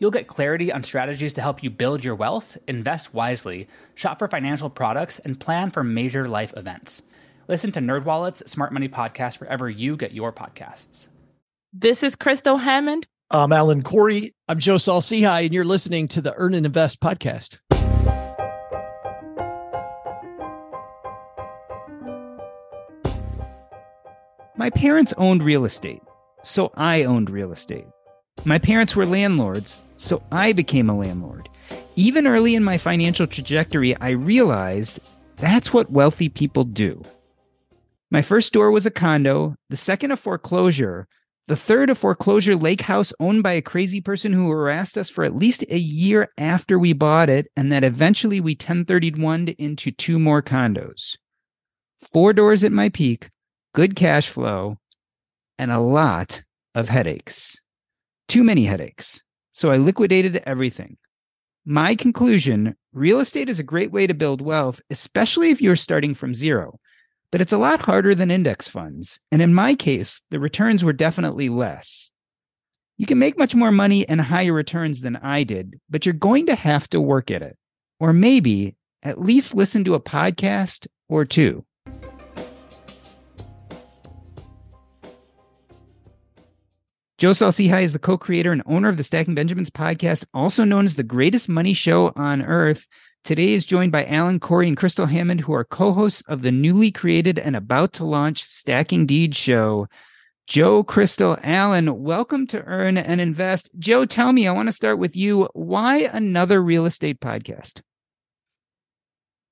You'll get clarity on strategies to help you build your wealth, invest wisely, shop for financial products, and plan for major life events. Listen to NerdWallet's Smart Money Podcast wherever you get your podcasts. This is Crystal Hammond. I'm Alan Corey. I'm Joe Saul-Sehy, and you're listening to the Earn and Invest podcast. My parents owned real estate, so I owned real estate. My parents were landlords, so I became a landlord. Even early in my financial trajectory, I realized that's what wealthy people do. My first door was a condo, the second a foreclosure, the third a foreclosure lake house owned by a crazy person who harassed us for at least a year after we bought it, and that eventually we 1031 into two more condos. Four doors at my peak, good cash flow, and a lot of headaches. Too many headaches. So I liquidated everything. My conclusion real estate is a great way to build wealth, especially if you're starting from zero. But it's a lot harder than index funds. And in my case, the returns were definitely less. You can make much more money and higher returns than I did, but you're going to have to work at it. Or maybe at least listen to a podcast or two. Joe Saul-Sehy is the co-creator and owner of the Stacking Benjamins podcast, also known as the greatest money show on earth. Today is joined by Alan Corey and Crystal Hammond, who are co-hosts of the newly created and about to launch Stacking Deed show. Joe, Crystal, Alan, welcome to Earn and Invest. Joe, tell me, I want to start with you. Why another real estate podcast?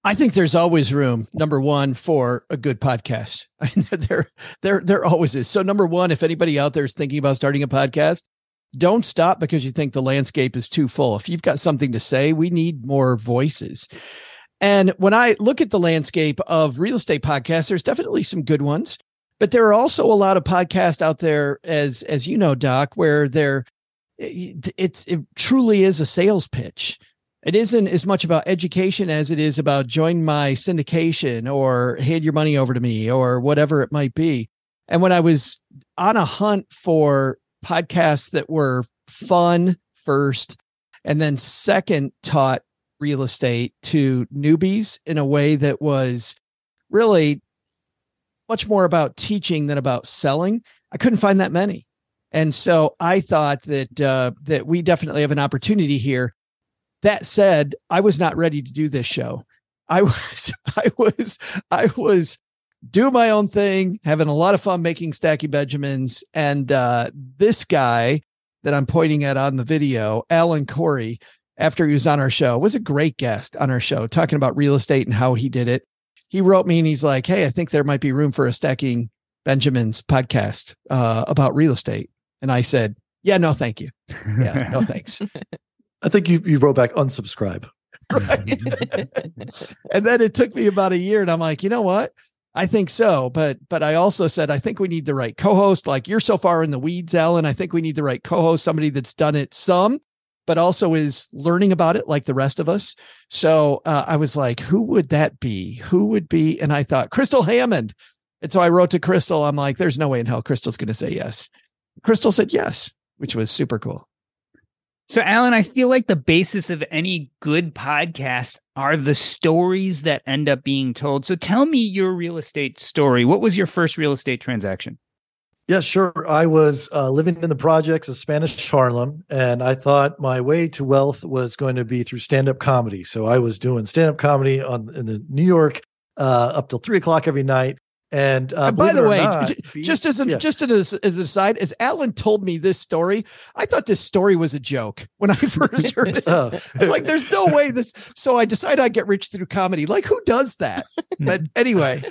I think there's always room, number one, for a good podcast. I mean, there, there, there always is. So, number one, if anybody out there is thinking about starting a podcast, don't stop because you think the landscape is too full. If you've got something to say, we need more voices. And when I look at the landscape of real estate podcasts, there's definitely some good ones, but there are also a lot of podcasts out there, as as you know, Doc, where they're it's it truly is a sales pitch it isn't as much about education as it is about join my syndication or hand your money over to me or whatever it might be. And when I was on a hunt for podcasts that were fun first, and then second taught real estate to newbies in a way that was really much more about teaching than about selling, I couldn't find that many. And so I thought that uh, that we definitely have an opportunity here that said, I was not ready to do this show. I was, I was, I was doing my own thing, having a lot of fun making Stacking Benjamins. And uh, this guy that I'm pointing at on the video, Alan Corey, after he was on our show, was a great guest on our show, talking about real estate and how he did it. He wrote me and he's like, Hey, I think there might be room for a Stacking Benjamins podcast uh, about real estate. And I said, Yeah, no, thank you. Yeah, no, thanks. I think you you wrote back unsubscribe. Right. and then it took me about a year, and I'm like, you know what? I think so, but but I also said I think we need the right co-host. Like you're so far in the weeds, Alan. I think we need the right co-host, somebody that's done it some, but also is learning about it like the rest of us. So uh, I was like, who would that be? Who would be? And I thought Crystal Hammond. And so I wrote to Crystal. I'm like, there's no way in hell Crystal's going to say yes. Crystal said yes, which was super cool. So, Alan, I feel like the basis of any good podcast are the stories that end up being told. So, tell me your real estate story. What was your first real estate transaction? Yeah, sure. I was uh, living in the projects of Spanish Harlem, and I thought my way to wealth was going to be through stand-up comedy. So I was doing stand-up comedy on in the New York uh, up till three o'clock every night. And, uh, And by the way, not, j- just as an, yeah. just as, as an aside, as Alan told me this story, I thought this story was a joke when I first heard it. Oh. It's like there's no way this. So I decided I'd get rich through comedy. Like who does that? But anyway,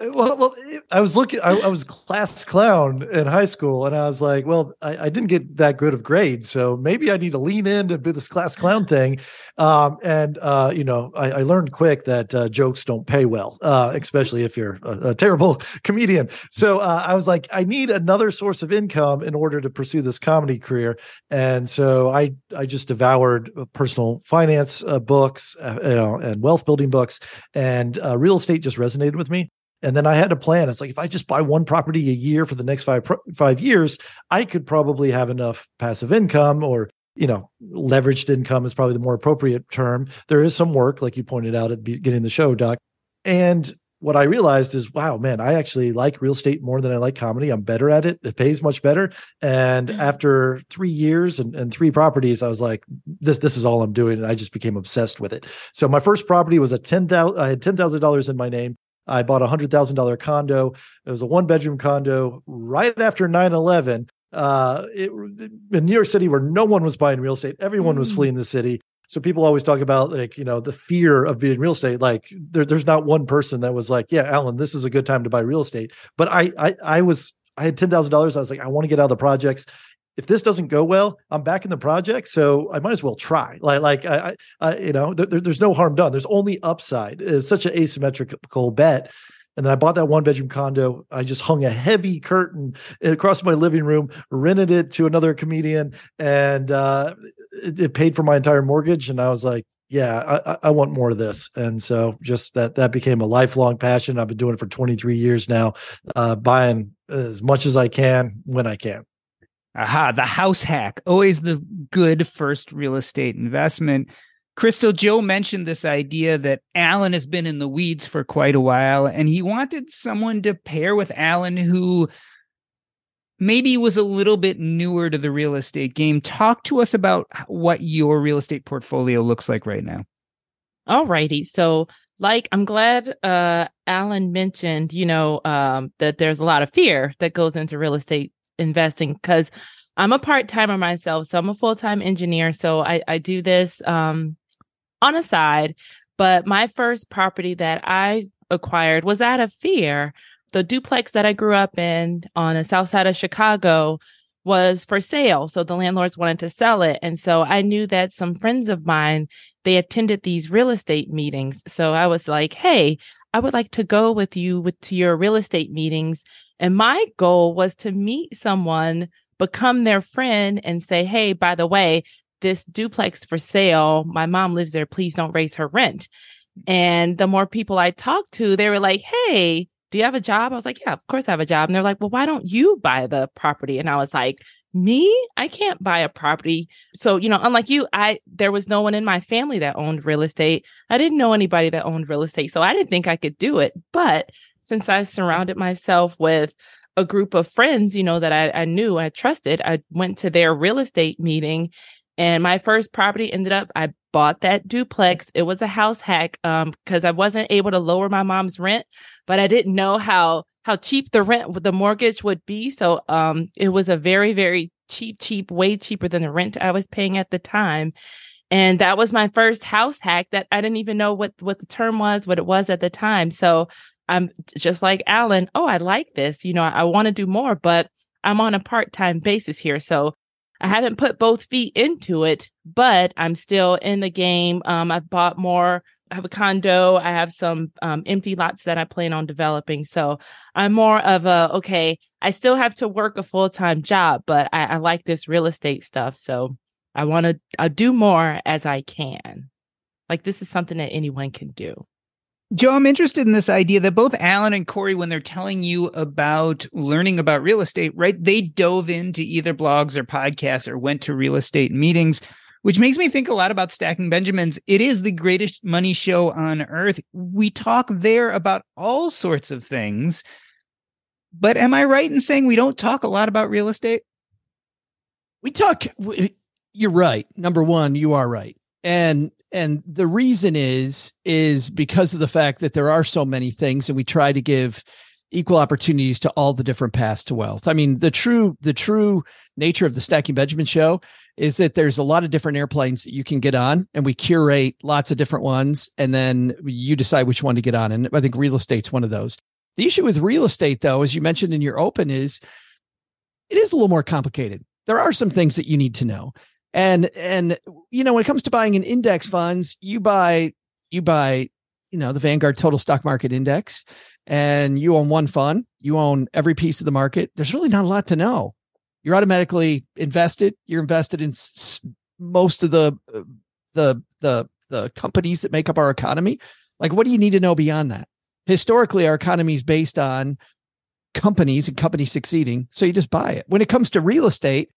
well, well, I was looking. I, I was class clown in high school, and I was like, "Well, I, I didn't get that good of grades, so maybe I need to lean in to do this class clown thing." Um, and uh, you know, I, I learned quick that uh, jokes don't pay well, uh, especially if you're a, a terrible comedian. So uh, I was like, I need another source of income in order to pursue this comedy career, and so I I just devoured uh, personal finance uh, books, you know, and wealth building books, and real estate just resonated with me. And then I had a plan. It's like if I just buy one property a year for the next five five years, I could probably have enough passive income or you know leveraged income is probably the more appropriate term. There is some work, like you pointed out at the beginning of the show, Doc. And what I realized is, wow, man, I actually like real estate more than I like comedy. I'm better at it. It pays much better. And mm. after three years and, and three properties, I was like, this this is all I'm doing, and I just became obsessed with it. So my first property was a ten thousand. I had ten thousand dollars in my name. I bought a hundred thousand dollar condo. It was a one bedroom condo right after 9-11. Uh, it, in New York City, where no one was buying real estate, everyone was Mm. fleeing the city. So people always talk about like you know the fear of being real estate. Like there, there's not one person that was like, yeah, Alan, this is a good time to buy real estate. But I I, I was I had ten thousand dollars. I was like, I want to get out of the projects. If this doesn't go well, I'm back in the project, so I might as well try. Like, like I, I, I you know, there, there- there's no harm done. There's only upside. It's such an asymmetrical bet. And then I bought that one bedroom condo. I just hung a heavy curtain across my living room, rented it to another comedian, and uh, it, it paid for my entire mortgage. And I was like, yeah, I, I- I want more of this. And so just that that became a lifelong passion. I've been doing it for 23 years now, uh, buying as much as I can when I can. Aha, the house hack. Always the good first real estate investment. Crystal Joe mentioned this idea that Alan has been in the weeds for quite a while, and he wanted someone to pair with Alan who maybe was a little bit newer to the real estate game. Talk to us about what your real estate portfolio looks like right now. Alrighty. So like I'm glad uh Alan mentioned, you know, um that there's a lot of fear that goes into real estate investing because I'm a part-timer myself. So I'm a full-time engineer. So I, I do this um on a side. But my first property that I acquired was out of fear. The duplex that I grew up in on the south side of Chicago was for sale. So the landlords wanted to sell it. And so I knew that some friends of mine they attended these real estate meetings. So I was like, hey, I would like to go with you with to your real estate meetings. And my goal was to meet someone, become their friend, and say, hey, by the way, this duplex for sale. My mom lives there. Please don't raise her rent. And the more people I talked to, they were like, hey, do you have a job? I was like, yeah, of course I have a job. And they're like, well, why don't you buy the property? And I was like, me i can't buy a property so you know unlike you i there was no one in my family that owned real estate i didn't know anybody that owned real estate so i didn't think i could do it but since i surrounded myself with a group of friends you know that i, I knew i trusted i went to their real estate meeting and my first property ended up i bought that duplex. It was a house hack um because i wasn't able to lower my mom's rent but i didn't know how how cheap the rent the mortgage would be. So um it was a very very cheap cheap way cheaper than the rent i was paying at the time and that was my first house hack that i didn't even know what what the term was what it was at the time so i'm just like alan oh i like this you know i, I want to do more but i'm on a part-time basis here so I haven't put both feet into it, but I'm still in the game. Um, I've bought more. I have a condo. I have some um, empty lots that I plan on developing. So I'm more of a okay. I still have to work a full time job, but I, I like this real estate stuff. So I want to uh, do more as I can. Like this is something that anyone can do. Joe, I'm interested in this idea that both Alan and Corey, when they're telling you about learning about real estate, right, they dove into either blogs or podcasts or went to real estate meetings, which makes me think a lot about Stacking Benjamins. It is the greatest money show on earth. We talk there about all sorts of things. But am I right in saying we don't talk a lot about real estate? We talk you're right. Number 1, you are right. And and the reason is is because of the fact that there are so many things and we try to give equal opportunities to all the different paths to wealth. I mean, the true the true nature of the Stacking Benjamin show is that there's a lot of different airplanes that you can get on and we curate lots of different ones and then you decide which one to get on and I think real estate's one of those. The issue with real estate though, as you mentioned in your open is it is a little more complicated. There are some things that you need to know. And and you know, when it comes to buying an index funds, you buy you buy you know the Vanguard Total Stock Market Index, and you own one fund, you own every piece of the market. There's really not a lot to know. You're automatically invested. You're invested in s- most of the uh, the the the companies that make up our economy. Like, what do you need to know beyond that? Historically, our economy is based on companies and companies succeeding. So you just buy it. When it comes to real estate,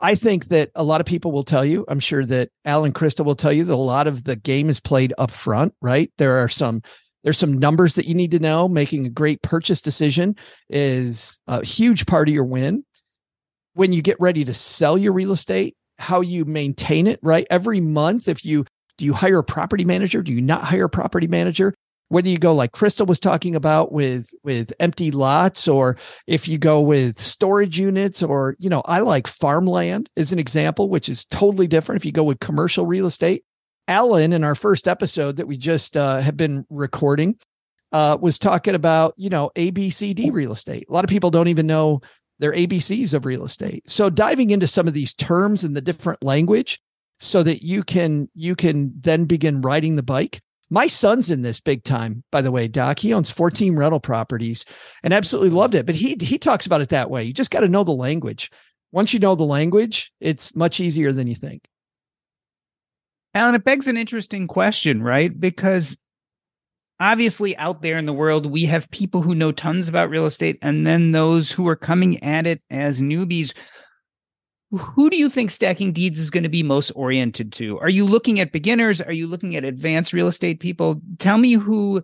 I think that a lot of people will tell you, I'm sure that Alan Crystal will tell you that a lot of the game is played up front, right? There are some there's some numbers that you need to know. Making a great purchase decision is a huge part of your win. When you get ready to sell your real estate, how you maintain it, right? Every month, if you do you hire a property manager? Do you not hire a property manager? Whether you go like Crystal was talking about with with empty lots or if you go with storage units or you know I like farmland as an example which is totally different if you go with commercial real estate. Alan in our first episode that we just uh, have been recording uh, was talking about you know ABCD real estate. A lot of people don't even know their ABCs of real estate. So diving into some of these terms in the different language so that you can you can then begin riding the bike my son's in this big time, by the way, Doc. He owns 14 rental properties and absolutely loved it. But he he talks about it that way. You just got to know the language. Once you know the language, it's much easier than you think. Alan, it begs an interesting question, right? Because obviously out there in the world, we have people who know tons about real estate and then those who are coming at it as newbies who do you think stacking deeds is going to be most oriented to? Are you looking at beginners? Are you looking at advanced real estate people? Tell me who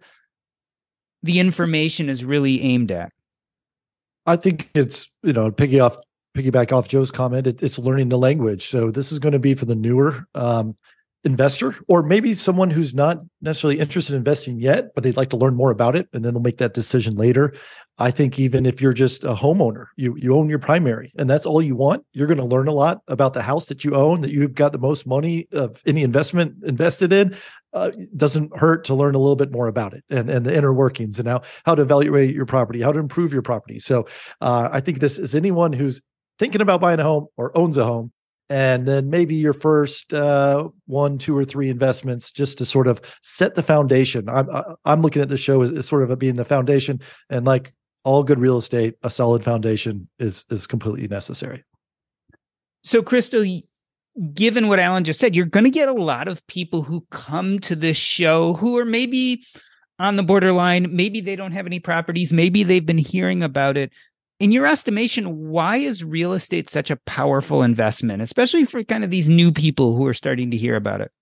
the information is really aimed at. I think it's, you know, piggy off piggyback off Joe's comment, it, it's learning the language. So this is going to be for the newer um, investor or maybe someone who's not necessarily interested in investing yet, but they'd like to learn more about it and then they'll make that decision later. I think even if you're just a homeowner, you you own your primary and that's all you want, you're going to learn a lot about the house that you own that you've got the most money of any investment invested in. Uh, doesn't hurt to learn a little bit more about it and, and the inner workings and how how to evaluate your property, how to improve your property. So uh, I think this is anyone who's thinking about buying a home or owns a home and then maybe your first uh, one, two, or three investments just to sort of set the foundation. I'm I'm looking at the show as, as, sort of being the foundation, and like all good real estate, a solid foundation is is completely necessary. So, Crystal, given what Alan just said, you're going to get a lot of people who come to this show who are maybe on the borderline. Maybe they don't have any properties. Maybe they've been hearing about it. In your estimation, why is real estate such a powerful investment, especially for kind of these new people who are starting to hear about it?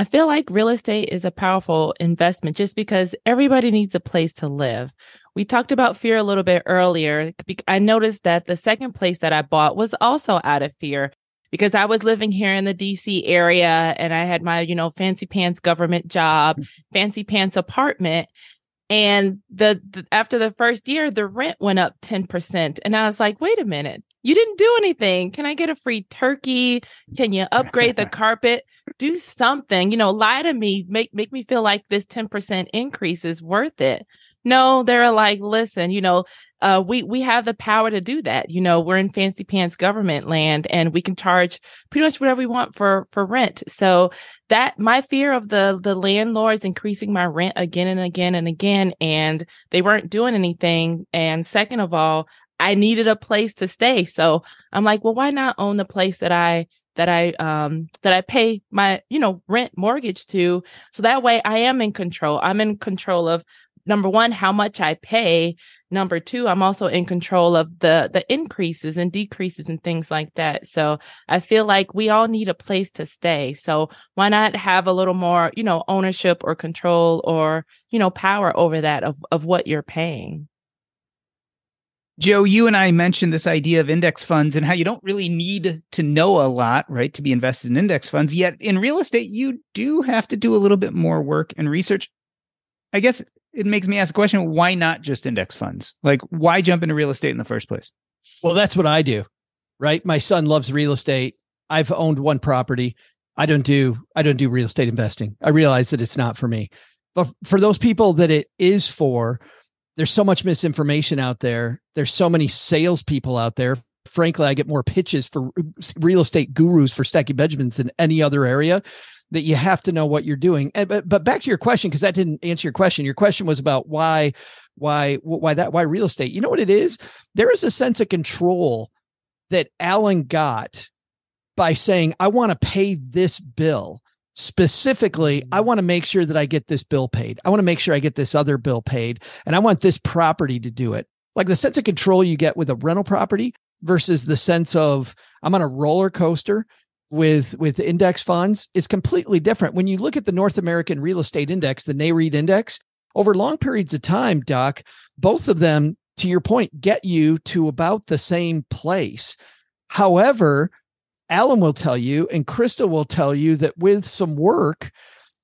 I feel like real estate is a powerful investment just because everybody needs a place to live. We talked about fear a little bit earlier. I noticed that the second place that I bought was also out of fear because I was living here in the DC area and I had my, you know, fancy pants government job, mm. fancy pants apartment. And the, the, after the first year, the rent went up 10%. And I was like, wait a minute, you didn't do anything. Can I get a free turkey? Can you upgrade the carpet? Do something, you know, lie to me, make make me feel like this 10% increase is worth it. No, they're like, listen, you know, uh, we we have the power to do that. You know, we're in fancy pants government land, and we can charge pretty much whatever we want for for rent. So that my fear of the the landlords increasing my rent again and again and again, and they weren't doing anything. And second of all, I needed a place to stay. So I'm like, well, why not own the place that I that I um that I pay my you know rent mortgage to? So that way I am in control. I'm in control of number one how much i pay. Number two i'm also in control of the the increases and decreases and things like that. So i feel like we all need a place to stay. So why not have a little more you know ownership or control or you know power over that of of what you're paying Joe, you and I mentioned this idea of index funds and how you don't really need to know a lot, right, to be invested in index funds. Yet in real estate, you do have to do a little bit more work and research. I guess it makes me ask a question why not just index funds? Like, why jump into real estate in the first place? Well, that's what I do, right? My son loves real estate. I've owned one property. I don't do I don't do real estate investing. I realize that it's not for me. But for those people that it is for, there's so much misinformation out there. There's so many salespeople out there. Frankly, I get more pitches for real estate gurus for Stacking Benjamins than any other area that you have to know what you're doing. And, but, but back to your question, because that didn't answer your question. Your question was about why, why, why that, why real estate? You know what it is? There is a sense of control that Alan got by saying, I want to pay this bill specifically i mm-hmm. want to make sure that i get this bill paid. I want to make sure i get this other bill paid and i want this property to do it. Like the sense of control you get with a rental property versus the sense of i'm on a roller coaster with with index funds is completely different. When you look at the north american real estate index the nareit index over long periods of time doc both of them to your point get you to about the same place. However Alan will tell you, and Crystal will tell you that with some work,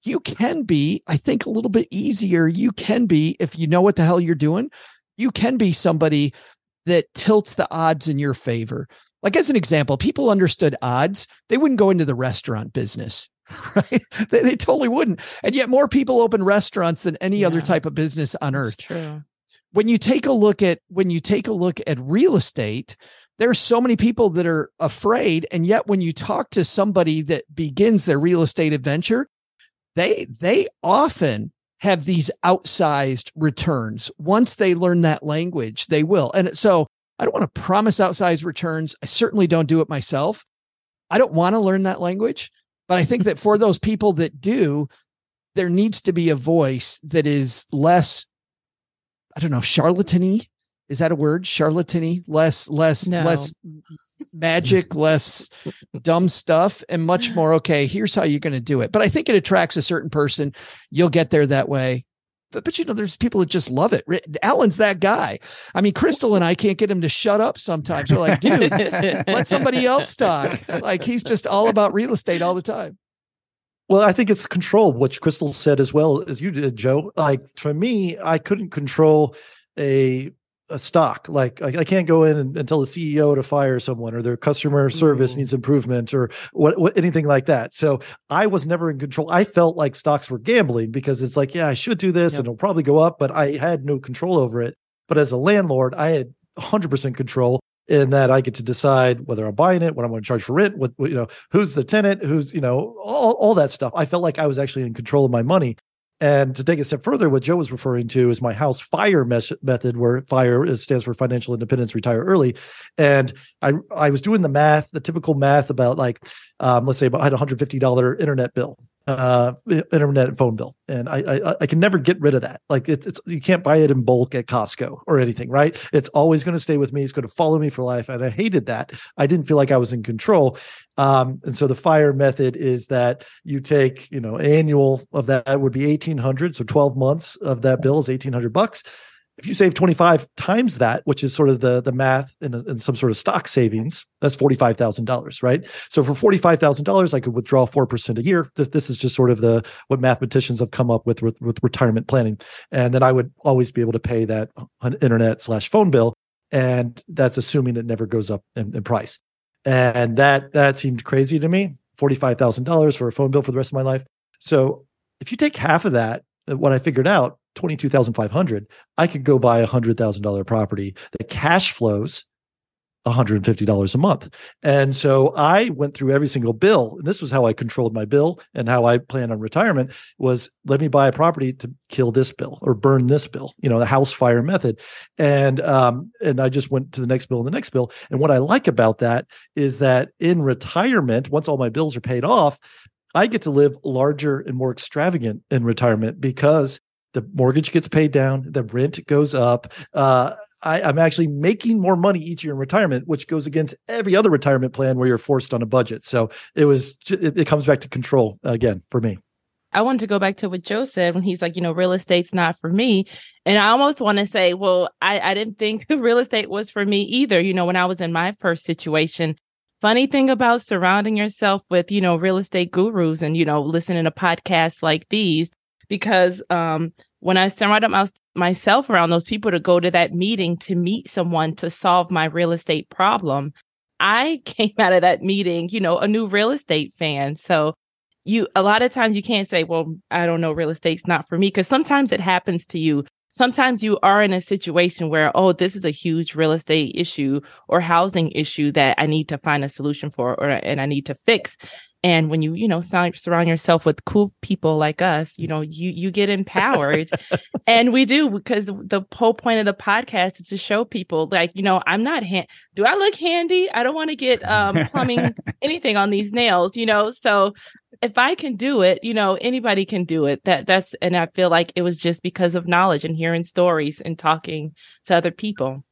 you can be, I think, a little bit easier. You can be, if you know what the hell you're doing, you can be somebody that tilts the odds in your favor. Like, as an example, people understood odds, they wouldn't go into the restaurant business. Right? They, they totally wouldn't. And yet, more people open restaurants than any yeah, other type of business on earth. True. When you take a look at when you take a look at real estate, there's so many people that are afraid and yet when you talk to somebody that begins their real estate adventure they they often have these outsized returns. Once they learn that language they will. And so i don't want to promise outsized returns. I certainly don't do it myself. I don't want to learn that language but i think that for those people that do there needs to be a voice that is less i don't know charlatany is that a word? Charlatany? Less less no. less magic less dumb stuff and much more okay here's how you're going to do it. But i think it attracts a certain person. You'll get there that way. But, but you know there's people that just love it. Alan's that guy. I mean crystal and i can't get him to shut up sometimes. We're like dude let somebody else talk. Like he's just all about real estate all the time. Well, I think it's control, which Crystal said as well as you did, Joe. Like for me, I couldn't control a a stock. Like I, I can't go in and, and, tell the CEO to fire someone or their customer service mm. needs improvement or what, what, anything like that. So I was never in control. I felt like stocks were gambling because it's like, yeah, I should do this and it'll probably go up, but I had no control over it. But as a landlord, I had 100% control in that I get to decide whether I'm buying it, what I'm going to charge for rent, what, what you know, who's the tenant, who's you know, all all that stuff. I felt like I was actually in control of my money. And to take a step further, what Joe was referring to is my house fire mes- method, where fire stands for financial independence, retire early. And I I was doing the math, the typical math about like, um, let's say I had a hundred fifty dollar internet bill, uh, internet and phone bill, and I, I, I can never get rid of that. Like it's it's you can't buy it in bulk at Costco or anything, right? It's always going to stay with me. It's going to follow me for life, and I hated that. I didn't feel like I was in control. Um, and so the fire method is that you take you know annual of that would be eighteen hundred, so twelve months of that bill is eighteen hundred bucks if you save 25 times that, which is sort of the the math in, in some sort of stock savings, that's $45,000, right? So for $45,000, I could withdraw 4% a year. This, this is just sort of the what mathematicians have come up with, with with retirement planning. And then I would always be able to pay that internet slash phone bill. And that's assuming it never goes up in, in price. And that that seemed crazy to me. $45,000 for a phone bill for the rest of my life. So if you take half of that, what I figured out 22,500, I could go buy a $100,000 property that cash flows $150 a month. And so I went through every single bill. And this was how I controlled my bill and how I planned on retirement was let me buy a property to kill this bill or burn this bill, you know, the house fire method. And um, and I just went to the next bill and the next bill. And what I like about that is that in retirement, once all my bills are paid off, I get to live larger and more extravagant in retirement because the mortgage gets paid down, the rent goes up. Uh, I, am actually making more money each year in retirement, which goes against every other retirement plan where you're forced on a budget. So it was, it, it comes back to control again for me. I wanted to go back to what Joe said when he's like, you know, real estate's not for me. And I almost want to say, well, I, I didn't think real estate was for me either. You know, when I was in my first situation, funny thing about surrounding yourself with, you know, real estate gurus and, you know, listening to podcasts like these, because um, when I surrounded my, myself around those people to go to that meeting to meet someone to solve my real estate problem, I came out of that meeting, you know, a new real estate fan. So you a lot of times you can't say, well, I don't know, real estate's not for me because sometimes it happens to you. Sometimes you are in a situation where, oh, this is a huge real estate issue or housing issue that I need to find a solution for or and I need to fix. And when you, you know, surround yourself with cool people like us, you know, you you get empowered. and we do because the whole point of the podcast is to show people like, you know, I'm not hand do I look handy? I don't want to get um plumbing anything on these nails, you know. So if I can do it, you know, anybody can do it. That that's and I feel like it was just because of knowledge and hearing stories and talking to other people.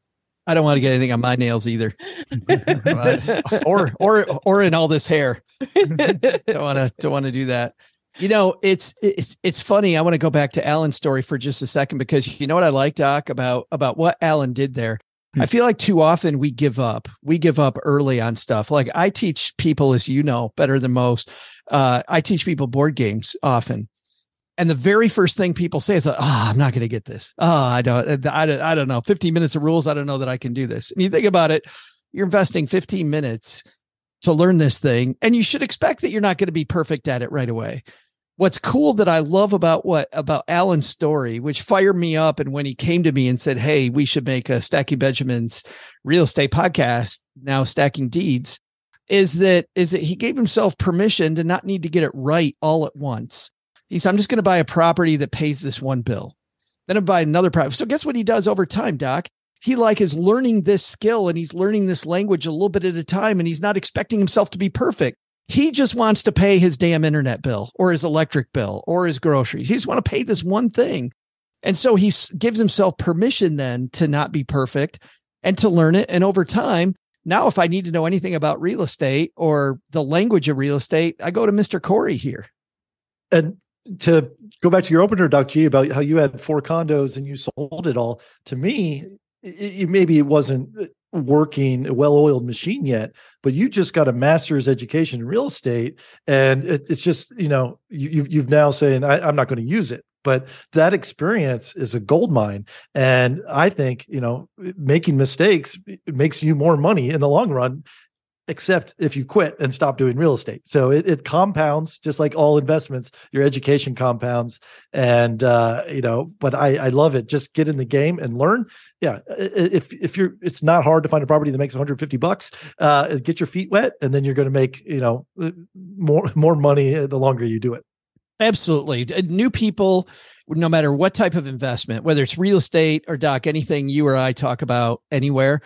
I don't want to get anything on my nails either, or or or in all this hair. don't want to don't want to do that. You know, it's it's it's funny. I want to go back to Alan's story for just a second because you know what I like, Doc, about about what Alan did there. Hmm. I feel like too often we give up. We give up early on stuff. Like I teach people, as you know, better than most. Uh, I teach people board games often, and the very first thing people say is, "Oh, I'm not going to get this. Oh, I don't, uh, I don't, I don't know. 15 minutes of rules. I don't know that I can do this." And you think about it, you're investing 15 minutes to learn this thing, and you should expect that you're not going to be perfect at it right away. What's cool that I love about what about Alan's story, which fired me up, and when he came to me and said, "Hey, we should make a Stacking Benjamins real estate podcast now, Stacking Deeds," is that is that he gave himself permission to not need to get it right all at once he said, I'm just going to buy a property that pays this one bill. Then I buy another property. So guess what he does over time, Doc? He like is learning this skill and he's learning this language a little bit at a time and he's not expecting himself to be perfect. He just wants to pay his damn internet bill or his electric bill or his groceries. He just want to pay this one thing. And so he gives himself permission then to not be perfect and to learn it. And over time, now if I need to know anything about real estate or the language of real estate, I go to Mr. Corey here. And to go back to your opener, Doc G, about how you had four condos and you sold it all. To me, it, it, maybe it wasn't working a well-oiled machine yet, but you just got a master's education in real estate, and it, it's just you know you, you've now saying I'm not going to use it. But that experience is a gold mine, and I think you know making mistakes makes you more money in the long run except if you quit and stop doing real estate. So it, it compounds just like all investments, your education compounds. And, uh, you know, but I, I love it. Just get in the game and learn. Yeah. If, if you're, it's not hard to find a property that makes 150 bucks, uh, get your feet wet and then you're going to make, you know, uh, more, more money the longer you do it. Absolutely. New people, no matter what type of investment, whether it's real estate or doc, anything you or I talk about anywhere,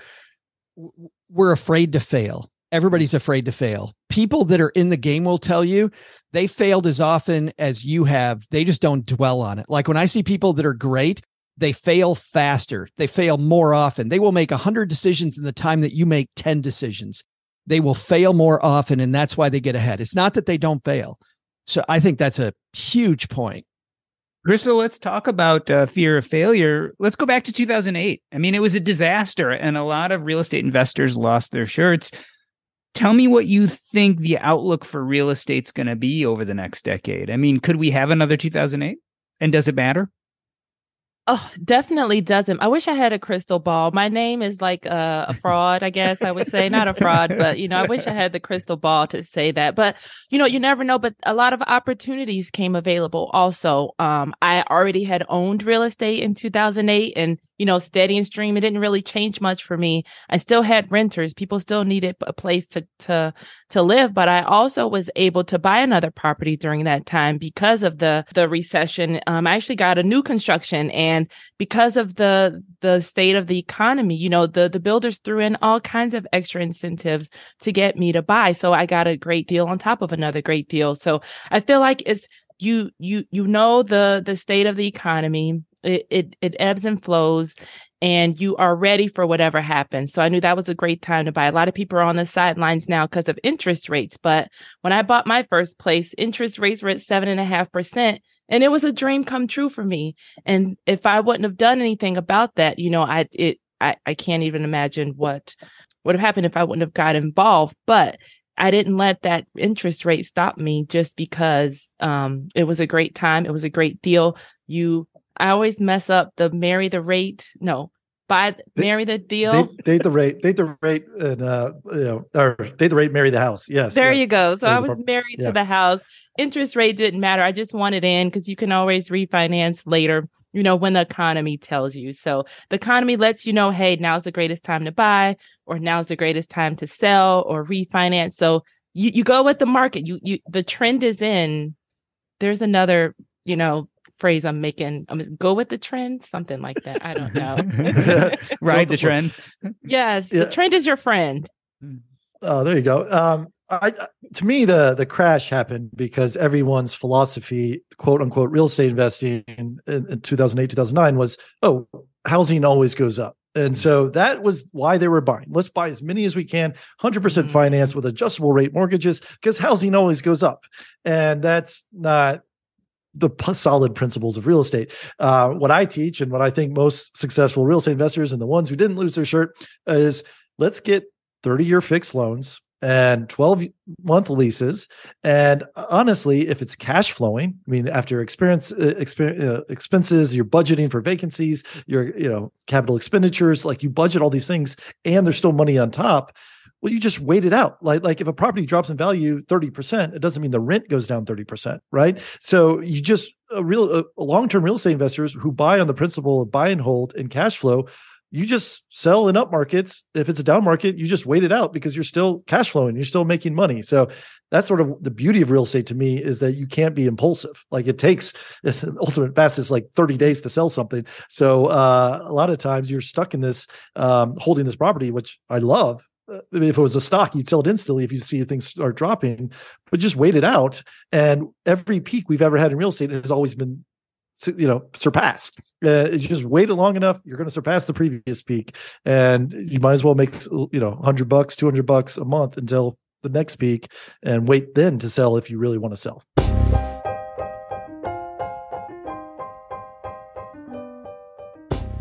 we're afraid to fail everybody's afraid to fail. People that are in the game will tell you they failed as often as you have. They just don't dwell on it. Like when I see people that are great, they fail faster. They fail more often. They will make 100 decisions in the time that you make 10 decisions. They will fail more often and that's why they get ahead. It's not that they don't fail. So I think that's a huge point. Crystal, let's talk about uh, fear of failure. Let's go back to 2008. I mean, it was a disaster, and a lot of real estate investors lost their shirts. Tell me what you think the outlook for real estate's going to be over the next decade. I mean, could we have another 2008? And does it matter? Oh, definitely doesn't. I wish I had a crystal ball. My name is like a, a, fraud, I guess I would say. Not a fraud, but you know, I wish I had the crystal ball to say that. But you know, you never know. But a lot of opportunities came available. Also, um, I already had owned real estate in 2008, and you know, steady and stream. It didn't really change much for me. I still had renters. People still needed a place to to to live, but I also was able to buy another property during that time because of the the recession. Um, I actually got a new construction, and because of the the state of the economy, you know, the the builders threw in all kinds of extra incentives to get me to buy. So I got a great deal on top of another great deal. So I feel like it's you you you know the the state of the economy it, it it ebbs and flows and you are ready for whatever happens. So I knew that was a great time to buy. A lot of people are on the sidelines now because of interest rates. But when I bought my first place, interest rates were at seven and a half percent. And it was a dream come true for me. And if I wouldn't have done anything about that, you know, I it I, I can't even imagine what would have happened if I wouldn't have got involved. But I didn't let that interest rate stop me just because um, it was a great time. It was a great deal. You I always mess up the marry the rate. No, buy marry the deal. Date, date, the rate, date the rate, and uh, you know, or date the rate, marry the house. Yes. There yes. you go. So I was married yeah. to the house. Interest rate didn't matter. I just wanted in because you can always refinance later. You know when the economy tells you. So the economy lets you know, hey, now's the greatest time to buy, or now's the greatest time to sell or refinance. So you you go with the market. You you the trend is in. There's another you know phrase I'm making. I'm um, go with the trend, something like that. I don't know. Ride the trend. yes, yeah. the trend is your friend. Oh, there you go. Um, I, to me, the the crash happened because everyone's philosophy, quote unquote, real estate investing in, in 2008, 2009 was, oh, housing always goes up. And so that was why they were buying. Let's buy as many as we can, 100% finance with adjustable rate mortgages, because housing always goes up. And that's not the solid principles of real estate. Uh, what I teach and what I think most successful real estate investors and the ones who didn't lose their shirt is let's get 30 year fixed loans and 12 month leases and honestly if it's cash flowing i mean after experience, uh, uh, expenses you're budgeting for vacancies your you know capital expenditures like you budget all these things and there's still money on top well you just wait it out. Like like if a property drops in value 30% it doesn't mean the rent goes down 30% right? So you just a real a long-term real estate investors who buy on the principle of buy and hold and cash flow you just sell in up markets. If it's a down market you just wait it out because you're still cash flowing you're still making money. So that's sort of the beauty of real estate to me is that you can't be impulsive. Like it takes ultimate fastest like 30 days to sell something. So uh, a lot of times you're stuck in this um, holding this property which i love if it was a stock, you'd sell it instantly if you see things start dropping, but just wait it out. And every peak we've ever had in real estate has always been, you know, surpassed. Uh, you just wait it long enough, you're going to surpass the previous peak, and you might as well make you know, hundred bucks, two hundred bucks a month until the next peak, and wait then to sell if you really want to sell.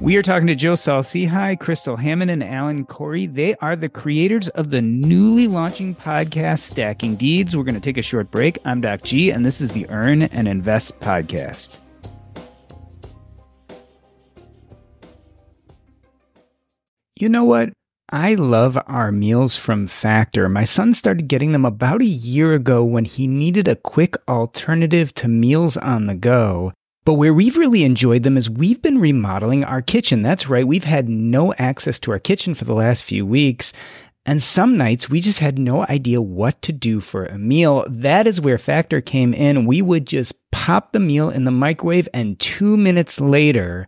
We are talking to Joe Saul-Sehy, Crystal Hammond, and Alan Corey. They are the creators of the newly launching podcast, Stacking Deeds. We're going to take a short break. I'm Doc G, and this is the Earn and Invest podcast. You know what? I love our meals from Factor. My son started getting them about a year ago when he needed a quick alternative to meals on the go. But where we've really enjoyed them is we've been remodeling our kitchen. That's right. We've had no access to our kitchen for the last few weeks. And some nights we just had no idea what to do for a meal. That is where Factor came in. We would just pop the meal in the microwave and two minutes later,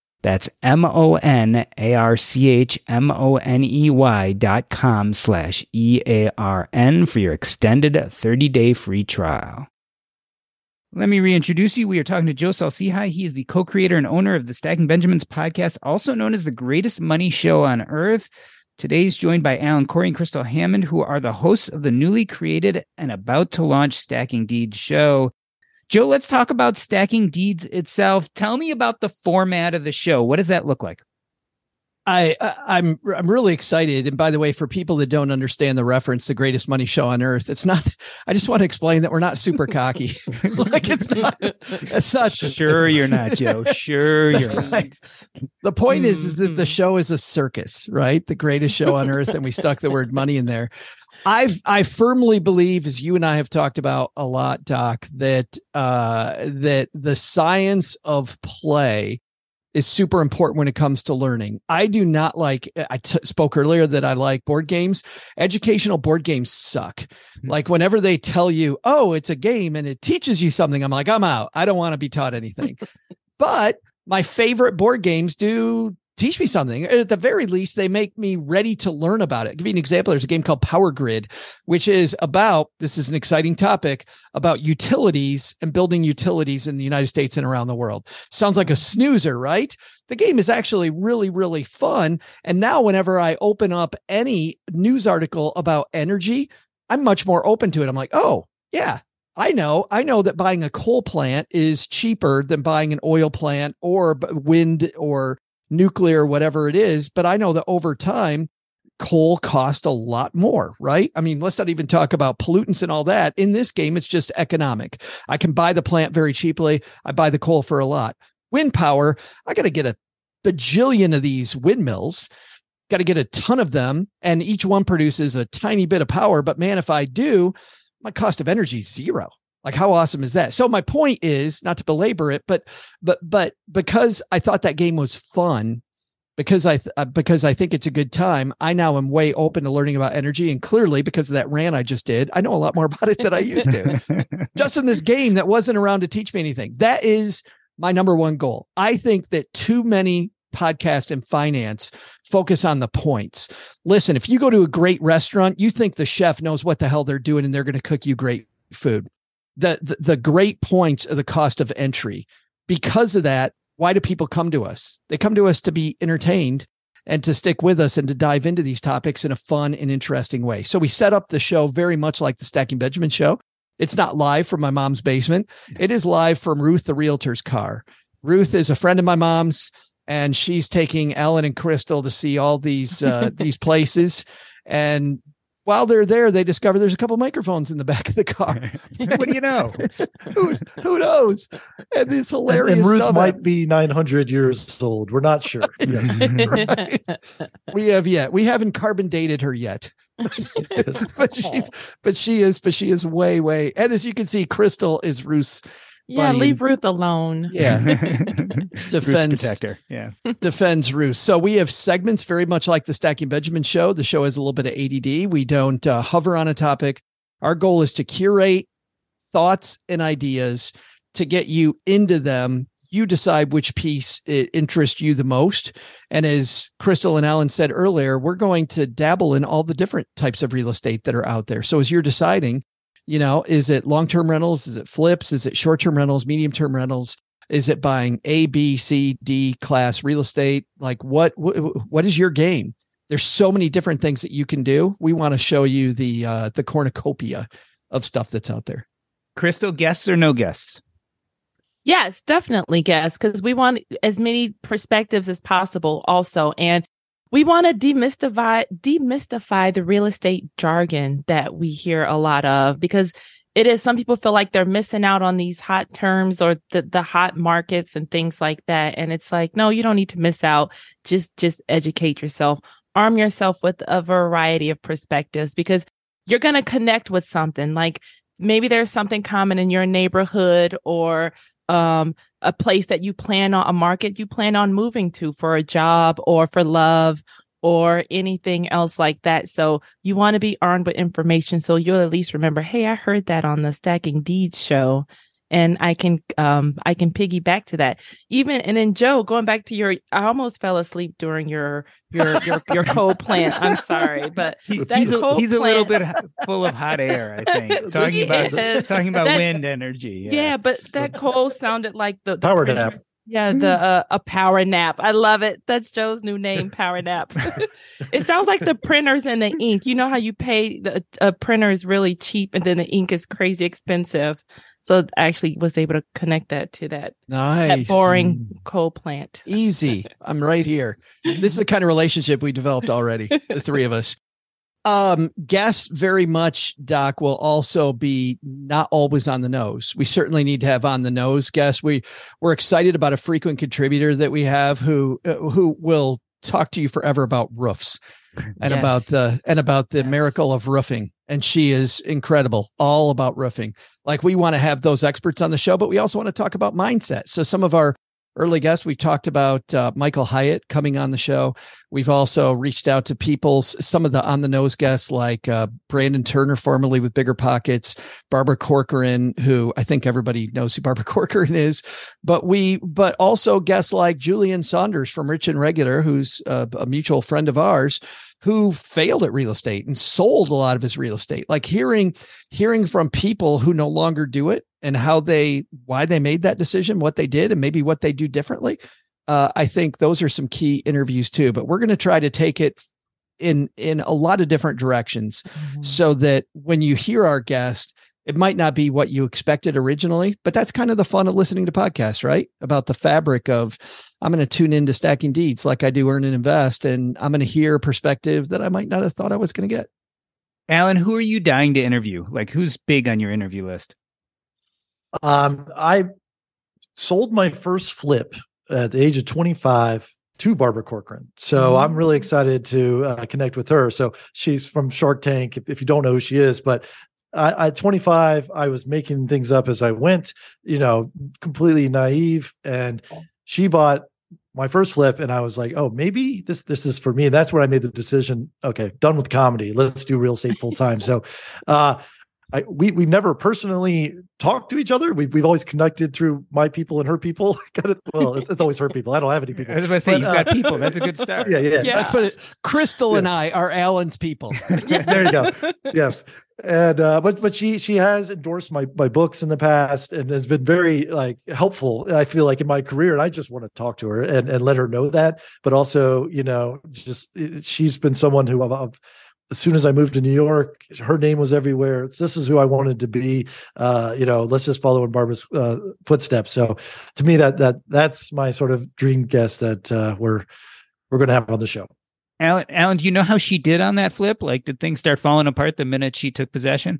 That's M O N A R C H M O N E Y dot com slash E A R N for your extended 30 day free trial. Let me reintroduce you. We are talking to Joe Saul-Sehy. He is the co creator and owner of the Stacking Benjamins podcast, also known as the greatest money show on earth. Today is joined by Alan Corey and Crystal Hammond, who are the hosts of the newly created and about to launch Stacking Deeds show. Joe, let's talk about Stacking Deeds itself. Tell me about the format of the show. What does that look like? I, I am I'm really excited. And by the way, for people that don't understand the reference, the greatest money show on earth, it's not. I just want to explain that we're not super cocky. like it's not. It's not. Sure, you're not, Joe. Sure, you're right. The point is, is that the Mhm. show is a circus, right? The greatest show on earth, and we stuck the word money in there. I've I firmly believe, as you and I have talked about a lot, Doc, that uh, that the science of play is super important when it comes to learning. I do not like. I t- spoke earlier that I like board games. Educational board games suck. Like whenever they tell you, "Oh, it's a game and it teaches you something," I'm like, I'm out. I don't want to be taught anything. but my favorite board games do teach me something. At the very least, they make me ready to learn about it. I'll give you an example. There's a game called Power Grid, which is about this is an exciting topic about utilities and building utilities in the United States and around the world. Sounds like a snoozer, right? The game is actually really, really fun. And now, whenever I open up any news article about energy, I'm much more open to it. I'm like, oh, yeah, I know. I know that buying a coal plant is cheaper than buying an oil plant or wind or nuclear, whatever it is. But I know that over time, coal cost a lot more, right? I mean, let's not even talk about pollutants and all that. In this game, it's just economic. I can buy the plant very cheaply. I buy the coal for a lot. Wind power, I got to get a bajillion of these windmills got to get a ton of them and each one produces a tiny bit of power but man if i do my cost of energy is zero like how awesome is that so my point is not to belabor it but but but because i thought that game was fun because i th- uh, because i think it's a good time i now am way open to learning about energy and clearly because of that rant i just did i know a lot more about it than i used to just in this game that wasn't around to teach me anything. That is my number one goal. I think that too many podcasts and finance focus on the points. Listen, if you go to a great restaurant, you think the chef knows what the hell they're doing and they're going to cook you great food. The, the the great points are the cost of entry. Because of that, why do people come to us? They come to us to be entertained and to stick with us and to dive into these topics in a fun and interesting way. So we set up the show very much like the Stacking Benjamin show. It's not live from my mom's basement. It is live from Ruth the realtor's car. Ruth is a friend of my mom's and she's taking Alan and Crystal to see all these uh, these places and while they're there they discover there's a couple microphones in the back of the car. what do you know? who, who knows? And this hilarious and Ruth stuff. might be 900 years old. We're not sure. Yes. we have yet. We haven't carbon dated her yet. but she's but she is but she is way way and as you can see crystal is ruth's yeah, Bunny leave Ruth alone. yeah. Bruce defends protector. Yeah. defends ruth. So we have segments very much like the stacking benjamin show. The show has a little bit of add we don't uh, hover on a topic. Our goal is to curate thoughts and ideas to get you into them. You decide which piece it interests you the most. And as crystal and alan said earlier we're going to dabble in all the different types of real estate that are out there. So as you're deciding You know, is it long term rentals? Is it flips? Is it short term rentals, medium term rentals? Is it buying A, B, C, D class real estate? Like what, what what is your game? There's so many different things that you can do. We want to show you the uh the cornucopia of stuff that's out there. Crystal, guests or no guests? Yes, definitely guests because we want as many perspectives as possible also. And we want to demystify demystify the real estate jargon that we hear a lot of because it is some people feel like they're missing out on these hot terms or the, the hot markets and things like that. And it's like no you don't need to miss out. Just just educate yourself. Arm yourself with a variety of perspectives because you're going to connect with something. Like maybe there's something common in your neighborhood or um, a place that you plan on a market you plan on moving to for a job or for love or anything else like that. So you want to be armed with information so you'll at least remember, hey, I heard that on the Stacking Deeds show. And I can um I can piggyback to that. Even and then Joe, going back to your I almost fell asleep during your your your, your coal plant. I'm sorry, but that he's a, coal he's a little bit full of hot air, I think. Talking about Yes. talking about That- wind energy. Yeah, but that coal sounded like the, the Power nap. Yeah, the uh, a power nap. I love it. That's Joe's new name, Power Nap. it sounds like the printers and the ink. You know how you pay the a printer is really cheap and then the ink is crazy expensive. So I actually was able to connect that to that Nice. that boring coal plant. Easy. I'm right here. This is the kind of relationship we developed already, the three of us. Um, guests very much, Doc, will also be not always on the nose. We certainly need to have on the nose guests. We we're excited about a frequent contributor that we have who uh, who will talk to you forever about roofs and Yes. about the and about the Yes. miracle of roofing. And she is incredible, all about roofing. Like we want to have those experts on the show, but we also want to talk about mindset. So some of our early guests, we talked about uh, Michael Hyatt coming on the show. We've also reached out to people, some of the on the nose guests like uh, Brandon Turner, formerly with Bigger Pockets, Barbara Corcoran, who I think everybody knows who Barbara Corcoran is, but we, but also guests like Julian Saunders from Rich and Regular, who's a, a mutual friend of ours who failed at real estate and sold a lot of his real estate. Like hearing hearing from people who no longer do it and how they why they made that decision what they did and maybe what they do differently uh, i think those are some key interviews too but we're going to try to take it in in a lot of different directions so that when you hear our guest it might not be what you expected originally but that's kind of the fun of listening to podcasts right about the fabric of i'm going to tune into stacking deeds like i do earn and invest and i'm going to hear a perspective that i might not have thought i was going to get Alan, who are you dying to interview? Like who's big on your interview list? Um, I sold my first flip at the age of 25 to Barbara Corcoran. So I'm really excited to uh, connect with her. So she's from Shark Tank, if, if you don't know who she is, but I, at 25, I was making things up as I went, you know, completely naive. And she bought my first flip and I was like, oh, maybe this this is for me. And that's where I made the decision. Okay, done with comedy. Let's do real estate full time. so uh I, we we've never personally talked to each other. We've we've always connected through my people and her people. well, it's, it's always her people. I don't have any people. I was about to say But, you've uh, got people. That's a good start. Yeah, yeah. Yeah. let's put it crystal and i are alan's people there you go. Yes. And uh but but she she has endorsed my my books in the past and has been very like helpful I feel like in my career and I just want to talk to her and and let her know that but also you know just she's been someone who I've, I've as soon as I moved to New York, her name was everywhere. This is who I wanted to be. Uh, you know, let's just follow in Barbara's uh, footsteps. So, to me, that that that's my sort of dream guest that uh, we're we're going to have on the show. Alan, Alan, do you know how she did on that flip? Like, did things start falling apart the minute she took possession?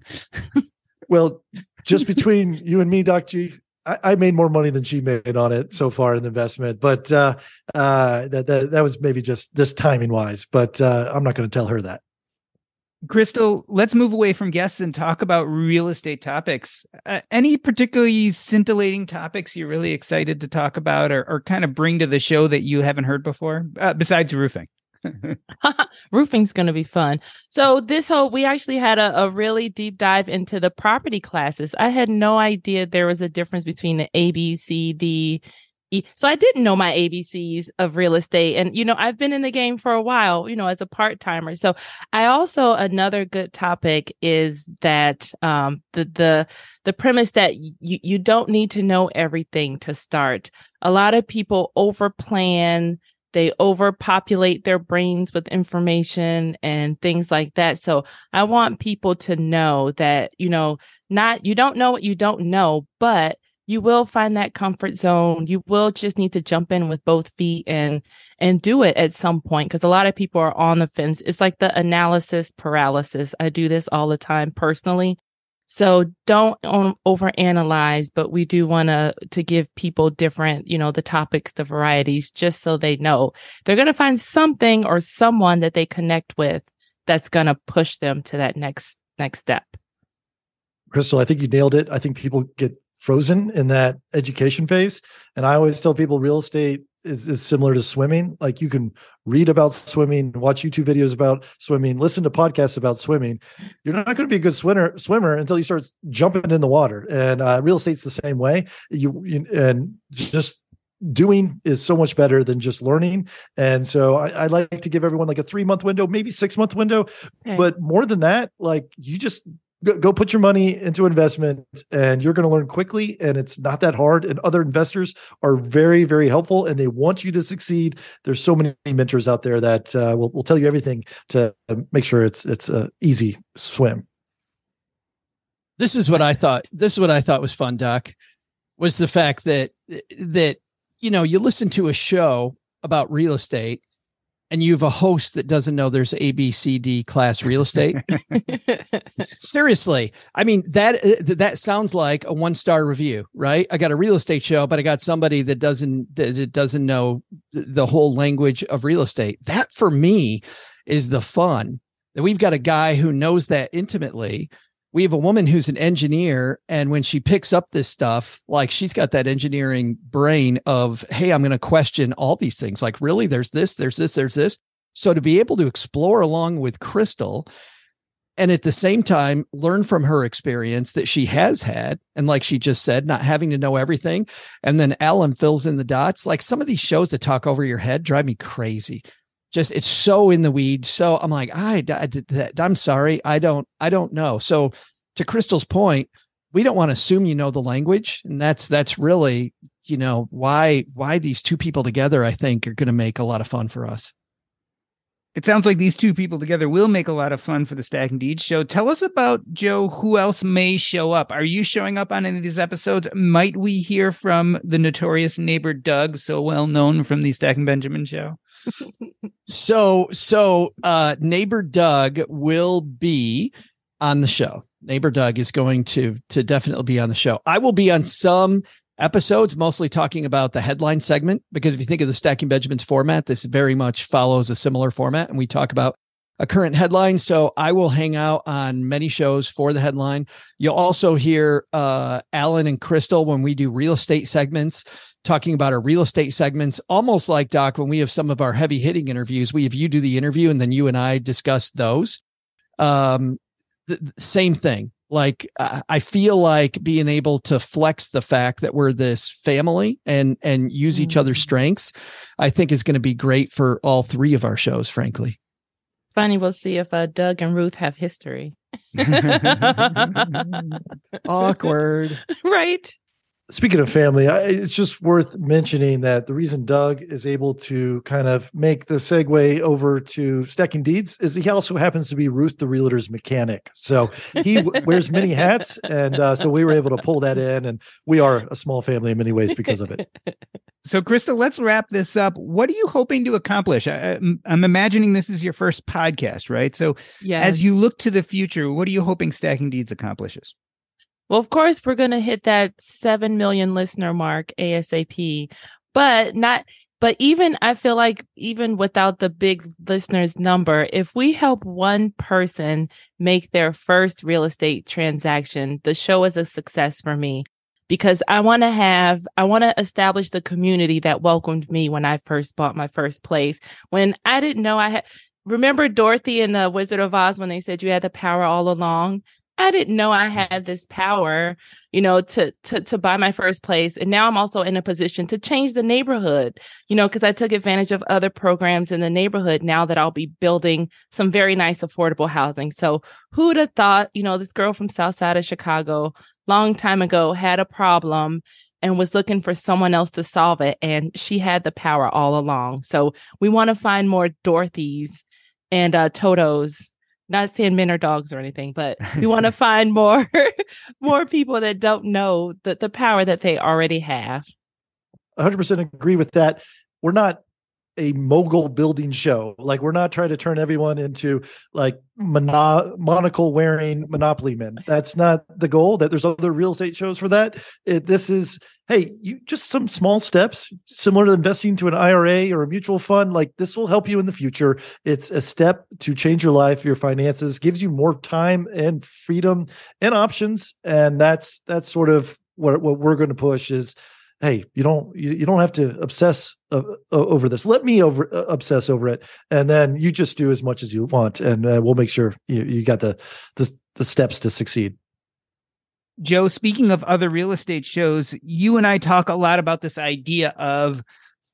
Well, just between you and me, Doc G, I, I made more money than she made on it so far in the investment. But uh, uh, that, that that was maybe just this timing wise. But uh, I'm not going to tell her that. Crystal, let's move away from guests and talk about real estate topics. Uh, any particularly scintillating topics you're really excited to talk about or, or kind of bring to the show that you haven't heard before, uh, besides roofing? Roofing's going to be fun. So this whole we actually had a, a really deep dive into the property classes. I had no idea there was a difference between the A, B, C, D, E. so I didn't know my ABCs of real estate. And, you know, I've been in the game for a while, you know, as a part timer. So I also, another good topic is that, um, the, the, the premise that you, you don't need to know everything to start. A lot of people over plan, they overpopulate their brains with information and things like that. So I want people to know that, you know, not, you don't know what you don't know, but you will find that comfort zone. You will just need to jump in with both feet and and do it at some point because a lot of people are on the fence. It's like the analysis paralysis. I do this all the time personally. So don't overanalyze, but we do want to to give people different, you know, the topics, the varieties, just so they know they're going to find something or someone that they connect with that's going to push them to that next next step. Crystal, I think you nailed it. I think people get frozen in that education phase. And I always tell people real estate is, is similar to swimming. Like you can read about swimming, watch YouTube videos about swimming, listen to podcasts about swimming. You're not going to be a good swimmer swimmer until you start jumping in the water. And uh, real estate's the same way. You, you and just doing is so much better than just learning. And so I, I like to give everyone like a three month window, maybe six month window. Okay. But more than that, like you just go, put your money into investment and you're going to learn quickly and it's not that hard and other investors are very very helpful and they want you to succeed. There's so many mentors out there that uh, will, will tell you everything to make sure it's it's a easy swim. This is what i thought this is what i thought was fun doc was the fact that that you know you listen to a show about real estate and you have a host that doesn't know there's ABCD class real estate. Seriously, I mean that uh, that sounds like a one star review, right? I got a real estate show, but I got somebody that doesn't that doesn't know the whole language of real estate. That for me is the fun that we've got a guy who knows that intimately we have a woman who's an engineer and when she picks up this stuff like she's got that engineering brain of hey i'm going to question all these things. Like really? There's this there's this there's this. So to be able to explore along with crystal and at the same time learn from her experience that she has had and like she just said not having to know everything and then alan fills in the dots. Like some of these shows that talk over your head drive me crazy just it's so in the weeds. So I'm like, I, I. I'm sorry, I don't, I don't know. So to Crystal's point, we don't want to assume you know the language, and that's that's really you know why why these two people together. I think are going to make a lot of fun for us. It sounds like these two people together will make a lot of fun for the Stacking Deed show. Tell us about Joe. Who else may show up? Are you showing up on any of these episodes? Might we hear from the notorious neighbor Doug, so well known from the Stacking Benjamin show? So so uh neighbor Doug will be on the show. Neighbor Doug is going to to definitely be on the show. I will be on some episodes, mostly talking about the headline segment, because if you think of the Stacking Benjamins format, this very much follows a similar format, and we talk about a current headline. So I will hang out on many shows for the headline. You'll also hear uh, Alan and Crystal when we do real estate segments talking about our real estate segments, almost like Doc, when we have some of our heavy hitting interviews, we have you do the interview and then you and I discuss those. Um, the same thing. Like I feel like being able to flex the fact that we're this family and and use mm-hmm. each other's mm. strengths, I think is going to be great for all three of our shows. Frankly, funny. We'll see if uh, Doug and Ruth have history. Awkward, right? Speaking of family, I, it's just worth mentioning that the reason Doug is able to kind of make the segue over to stacking deeds is he also happens to be Ruth the realtor's mechanic. So he wears many hats, and uh, so we were able to pull that in, and we are a small family in many ways because of it. So, Crystal, let's wrap this up. What are you hoping to accomplish? I, am imagining this is your first podcast, right? So, yes. as you look to the future, what are you hoping Stacking Deeds accomplishes? Well, of course, we're going to hit that 7 million listener mark ASAP, but not, but even I feel like even without the big listeners number, if we help one person make their first real estate transaction, the show is a success for me because I want to have, I want to establish the community that welcomed me when I first bought my first place. When I didn't know I had, remember Dorothy in the Wizard of Oz when they said you had the power all along? I didn't know I had this power, you know, to to to buy my first place. And now I'm also in a position to change the neighborhood, you know, because I took advantage of other programs in the neighborhood now that I'll be building some very nice affordable housing. So who would have thought, you know, this girl from South Side of Chicago long time ago had a problem and was looking for someone else to solve it. And she had the power all along. So we want to find more Dorothy's and uh, Totos not saying men are dogs or anything, but we want to find more more people that don't know the, the power that they already have. 100% agree with that. We're not a mogul building show. Like we're not trying to turn everyone into like mono- monocle wearing monopoly men. That's not the goal. That there's other real estate shows for that. It, this is hey, you just some small steps similar to investing to an IRA or a mutual fund. Like this will help you in the future. It's a step to change your life, your finances, gives you more time and freedom and options. And that's that's sort of what what we're going to push is hey you don't you, you don't have to obsess uh, over this. Let me over uh, obsess over it and then you just do as much as you want and uh, we'll make sure you, you got the, the the steps to succeed. Joe speaking of other real estate shows you and i talk a lot about this idea of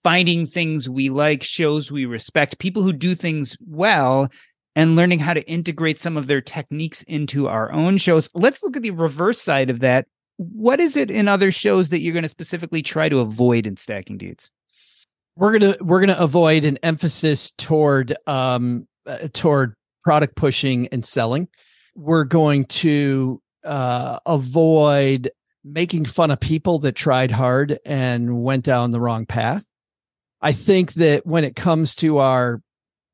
finding things we like shows we respect people who do things well and learning how to integrate some of their techniques into our own shows. Let's look at the reverse side of that what is it in other shows that you're going to specifically try to avoid in stacking deeds? We're gonna we're gonna avoid an emphasis toward um uh, toward product pushing and selling. We're going to uh, avoid making fun of people that tried hard and went down the wrong path. I think that when it comes to our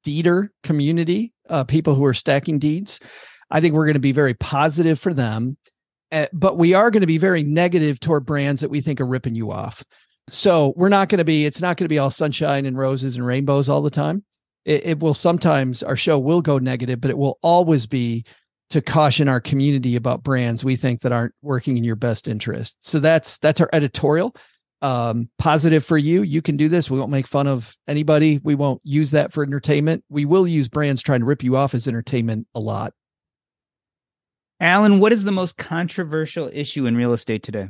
deeder community, uh, people who are stacking deeds, I think we're going to be very positive for them but we are going to be very negative toward brands that we think are ripping you off. So we're not going to be, it's not going to be all sunshine and roses and rainbows all the time. It, it will sometimes, our show will go negative, but it will always be to caution our community about brands we think that aren't working in your best interest. So that's, that's our editorial. Um, positive for you. You can do this. We won't make fun of anybody. We won't use that for entertainment. We will use brands trying to rip you off as entertainment a lot. Alan, what is the most controversial issue in real estate today?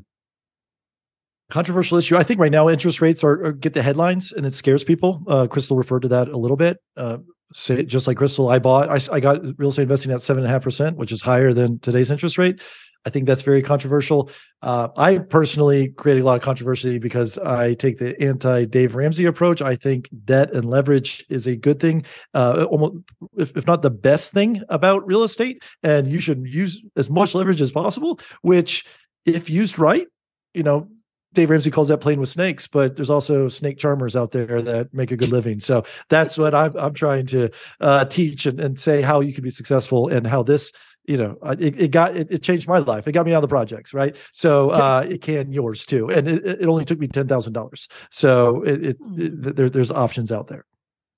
Controversial issue. I think right now interest rates are, are get the headlines and it scares people. Uh, Crystal referred to that a little bit. Uh, say just like Crystal, I bought, I, I got real estate investing at seven and a half percent, which is higher than today's interest rate. I think that's very controversial. Uh, I personally create a lot of controversy because I take the anti Dave Ramsey approach. I think debt and leverage is a good thing, uh, almost if, if not the best thing about real estate. And you should use as much leverage as possible, which, if used right, you know, Dave Ramsey calls that playing with snakes, but there's also snake charmers out there that make a good living. So that's what I'm, I'm trying to uh, teach and, and say how you can be successful and how this you know it, it got it, it, changed my life. It got me out of the projects right? So uh it can yours too. And it, it only took me ten thousand dollars. So it, it, it there, there's options out there.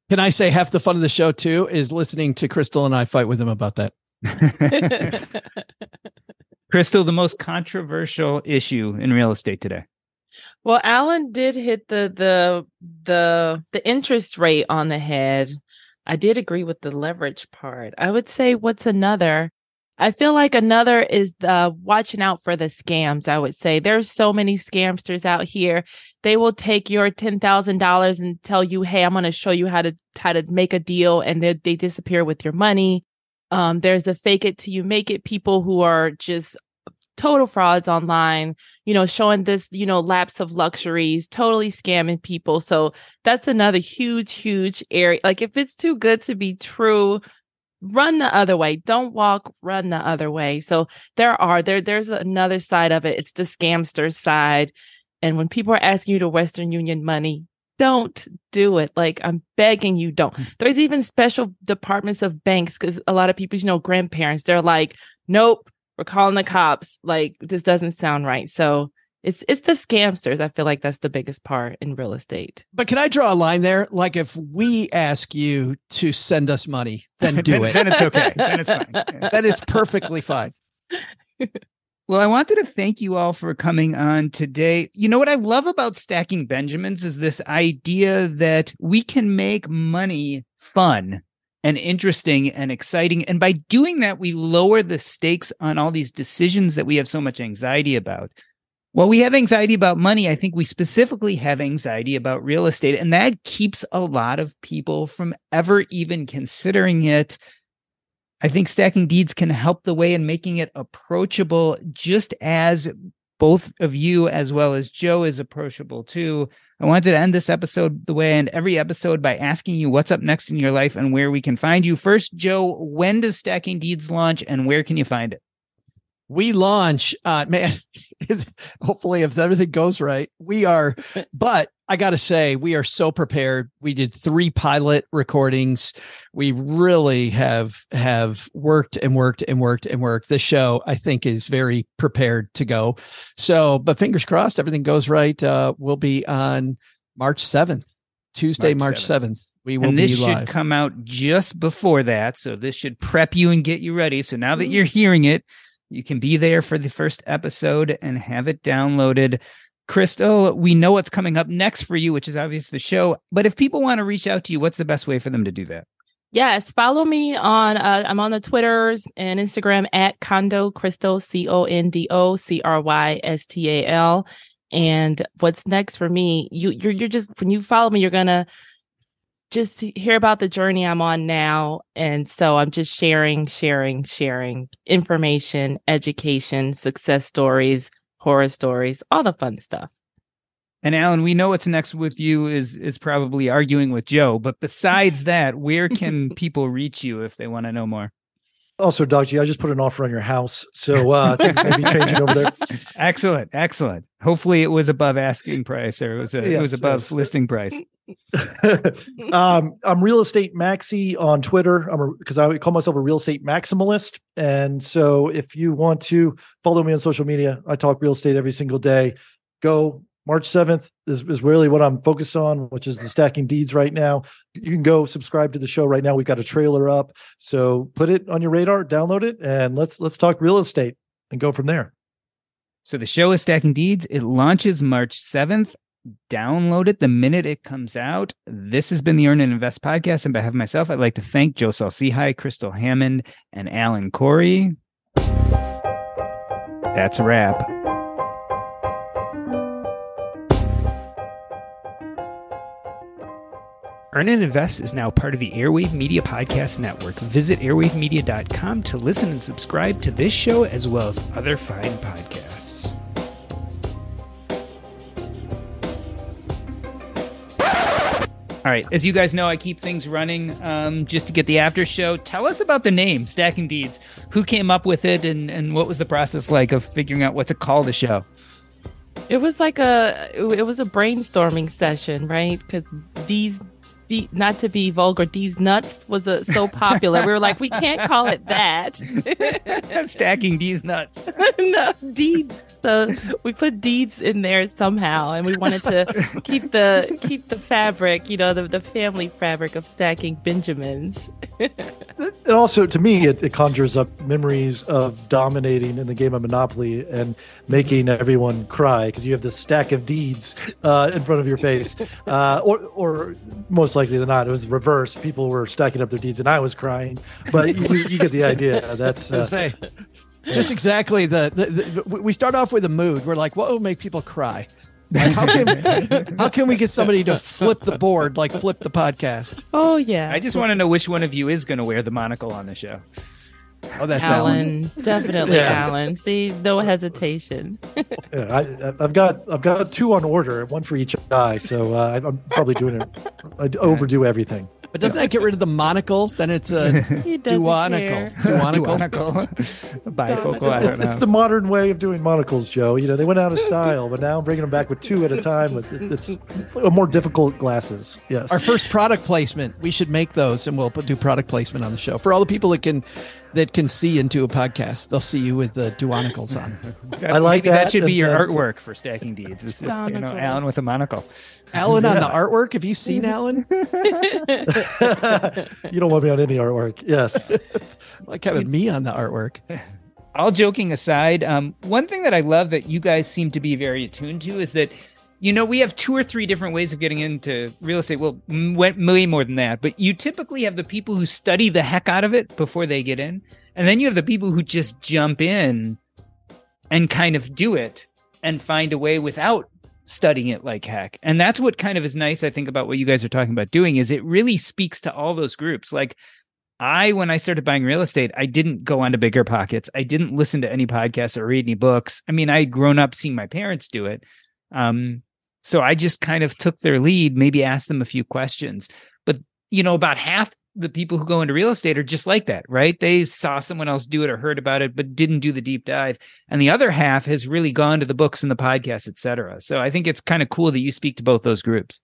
Can i say half the fun of the show too is listening to crystal and i fight with him about that. Crystal the most controversial issue in real estate today. Well alan did hit the the the the interest rate on the head. I did agree with the leverage part. I would say what's another I feel like another is the watching out for the scams. I would say there's so many scamsters out here. They will take your ten thousand dollars and tell you, "Hey, I'm going to show you how to how to make a deal," and they they disappear with your money. Um, there's the fake it till you make it people who are just total frauds online, you know, showing this, you know, lapse of luxuries, totally scamming people. So that's another huge, huge area. Like if it's too good to be true, run the other way. Don't walk run the other way. So there are there there's another side of it. It's the scamster side. And when people are asking you to western union money don't do it. Like i'm begging you don't. Hmm. there's even special departments of banks because a lot of people you know grandparents they're like nope we're calling the cops. Like this doesn't sound right. So it's it's the scamsters. I feel like that's the biggest part in real estate. But can I draw a line there? Like if we ask you to send us money, then do then, it. Then it's okay. Then it's fine. That is perfectly fine. Well, I wanted to thank you all for coming on today. You know what I love about stacking Benjamins is this idea that we can make money fun and interesting and exciting. And by doing that, we lower the stakes on all these decisions that we have so much anxiety about. Well, we have anxiety about money. I think we specifically have anxiety about real estate, and that keeps a lot of people from ever even considering it. I think stacking deeds can help the way in making it approachable, just as both of you, as well as Joe, is approachable too. I wanted to end this episode the way I end every episode by asking you what's up next in your life and where we can find you. First, Joe, when does Stacking Deeds launch and where can you find it? We launch uh man is hopefully if everything goes right we are but i gotta say we are so prepared. We did three pilot recordings. We really have have worked and worked and worked and worked. This show i think is very prepared to go. So but fingers crossed everything goes right uh we'll be on march 7th tuesday march, march 7th. 7th we will and this should come out just before that so this should prep you and get you ready. So now that you're hearing it you can be there for the first episode and have it downloaded. Crystal, we know what's coming up next for you, which is obviously the show. But if people want to reach out to you, what's the best way for them to do that? Yes, follow me on. Uh, I'm on the Twitters and Instagram at Condo Crystal C O N D O C R Y S T A L. And what's next for me? You you're you're just when you follow me, you're gonna just hear about the journey I'm on now. And so I'm just sharing, sharing, sharing information, education, success stories, horror stories, all the fun stuff. And Alan, we know what's next with you is is probably arguing with Joe, but besides that, where can people reach you if they want to know more? Also, Doc G, I just put an offer on your house, so uh, things may be changing over there. Excellent, excellent. Hopefully, it was above asking price, or it was a, yes, it was above yes. listing price. um, I'm real estate maxi on Twitter. I'm because I call myself a real estate maximalist, and so if you want to follow me on social media, I talk real estate every single day. Go March 7th is, is really what I'm focused on, which is the stacking deeds right now. You can go subscribe to the show right now. We've got a trailer up. So put it on your radar, download it, and let's let's talk real estate and go from there. So the show is Stacking Deeds. It launches March 7th. Download it the minute it comes out. This has been the Earn and Invest podcast. And behalf of myself, I'd like to thank Joe Saul-Sehy, Crystal Hammond, and Alan Corey. That's a wrap. Earn and Invest is now part of the Airwave Media Podcast Network. Visit airwavemedia.com to listen and subscribe to this show as well as other fine podcasts. All right, as you guys know, I keep things running um, just to get the after show. Tell us about the name Stacking Deeds. Who came up with it, and, and what was the process like of figuring out what to call the show? It was like a it was a brainstorming session, right? Because these D, not to be vulgar, these nuts was a, so popular. we were like, we can't call it that. Stacking these nuts. no, deeds. So we put deeds in there somehow, and we wanted to keep the keep the fabric, you know, the, the family fabric of stacking Benjamins. and also, to me, it, it conjures up memories of dominating in the game of Monopoly and making everyone cry because you have this stack of deeds uh, in front of your face, uh, or or most likely than not, it was reverse. People were stacking up their deeds, and I was crying. But you, you get the idea. That's uh, say just exactly the, the, the, we start off with a mood. We're like, what will make people cry? Like, how can how can we get somebody to flip the board like flip the podcast? Oh yeah. I just want to know which one of you is going to wear the monocle on the show. Oh, that's Alan. Alan. Definitely yeah. Alan. See, no hesitation. yeah, I, have got I've got two on order, one for each eye. So uh, I'm probably doing it. I overdo everything. But doesn't that get rid of the monocle? Then it's a duonicle. Duonicle. Bifocal. I don't it's, know. it's the modern way of doing monocles, Joe. You know, they went out of style, but now I'm bringing them back with two at a time. With it's, more difficult glasses. Yes. Our first product placement. We should make those, and we'll do product placement on the show for all the people that can that can see into a podcast. They'll see you with the duonicles on. I like Maybe that. That should be your artwork for stacking deeds. It's just, you know, Alan with a monocle. Alan on the artwork. Have you seen Alan? you don't want me on any artwork. Yes. like having me on the artwork. All joking aside, um, one thing that I love that you guys seem to be very attuned to is that You know, we have two or three different ways of getting into real estate. Well, m- way more than that. But you typically have the people who study the heck out of it before they get in. And then you have the people who just jump in and kind of do it and find a way without studying it like heck. And that's what kind of is nice, I think, about what you guys are talking about doing is it really speaks to all those groups. Like I, when I started buying real estate, I didn't go onto bigger pockets. I didn't listen to any podcasts or read any books. I mean, I had grown up seeing my parents do it. Um, so I just kind of took their lead, maybe asked them a few questions. But, you know, about half the people who go into real estate are just like that, right? They saw someone else do it or heard about it, but didn't do the deep dive. And the other half has really gone to the books and the podcasts, et cetera. So I think it's kind of cool that you speak to both those groups.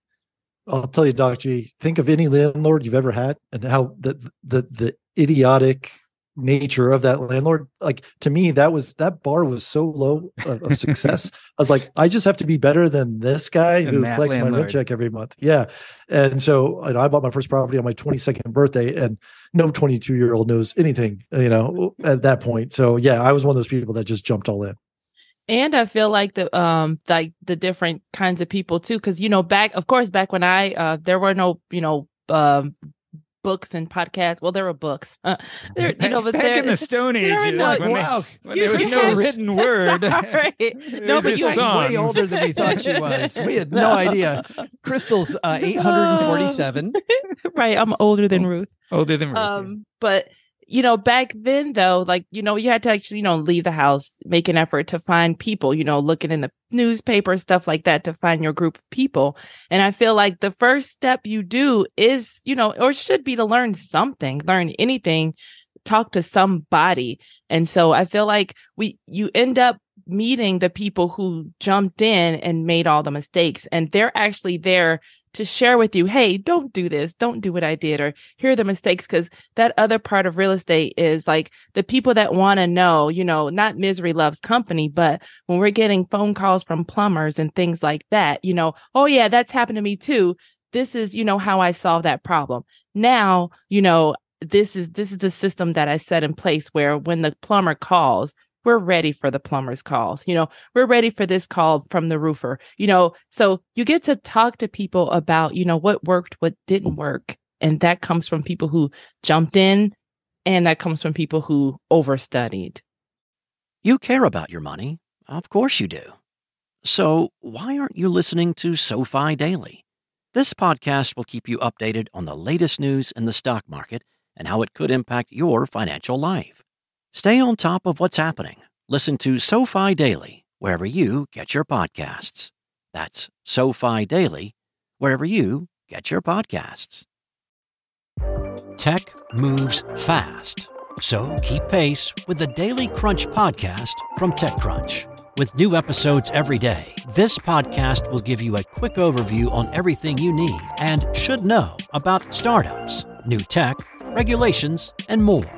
I'll tell you, Doc G, think of any landlord you've ever had and how the the the idiotic nature of that landlord like to me that was that bar was so low of, of success. I was like i just have to be better than this guy who collects my rent check every month. Yeah. And so you know, i bought my first property on my 22nd birthday and no 22 year old knows anything you know at that point. So yeah i was one of those people that just jumped all in. And i feel like the um like the different kinds of people too because you know back of course back when i uh there were no you know um books and podcasts. Well, there were books. Uh, there, you know, but back in the Stone Age, like, when, wow. when there was no written word. no, but you are way older than we thought she was. We had no idea. Crystal's uh, 847. right, I'm older than Ruth. Older than Ruth. Um, yeah. but you know, back then though, like, you know, you had to actually, you know, leave the house, make an effort to find people, you know, looking in the newspaper, stuff like that to find your group of people. And I feel like the first step you do is, you know, or should be to learn something, learn anything, talk to somebody. And so I feel like we, you end up meeting the people who jumped in and made all the mistakes and they're actually there to share with you, hey, don't do this, don't do what I did, or here are the mistakes. Cause that other part of real estate is like the people that want to know, you know, not misery loves company, but when we're getting phone calls from plumbers and things like that, you know, oh yeah, that's happened to me too. This is, you know, how I solve that problem. Now, you know, this is this is the system that I set in place where when the plumber calls, we're ready for the plumber's calls. You know, we're ready for this call from the roofer. You know, so you get to talk to people about, you know, what worked, what didn't work. And that comes from people who jumped in and that comes from people who overstudied. You care about your money. Of course you do. So why aren't you listening to SoFi Daily? This podcast will keep you updated on the latest news in the stock market and how it could impact your financial life. Stay on top of what's happening. Listen to SoFi Daily wherever you get your podcasts. That's SoFi Daily wherever you get your podcasts. Tech moves fast, so keep pace with the Daily Crunch podcast from TechCrunch. With new episodes every day, this podcast will give you a quick overview on everything you need and should know about startups, new tech, regulations, and more.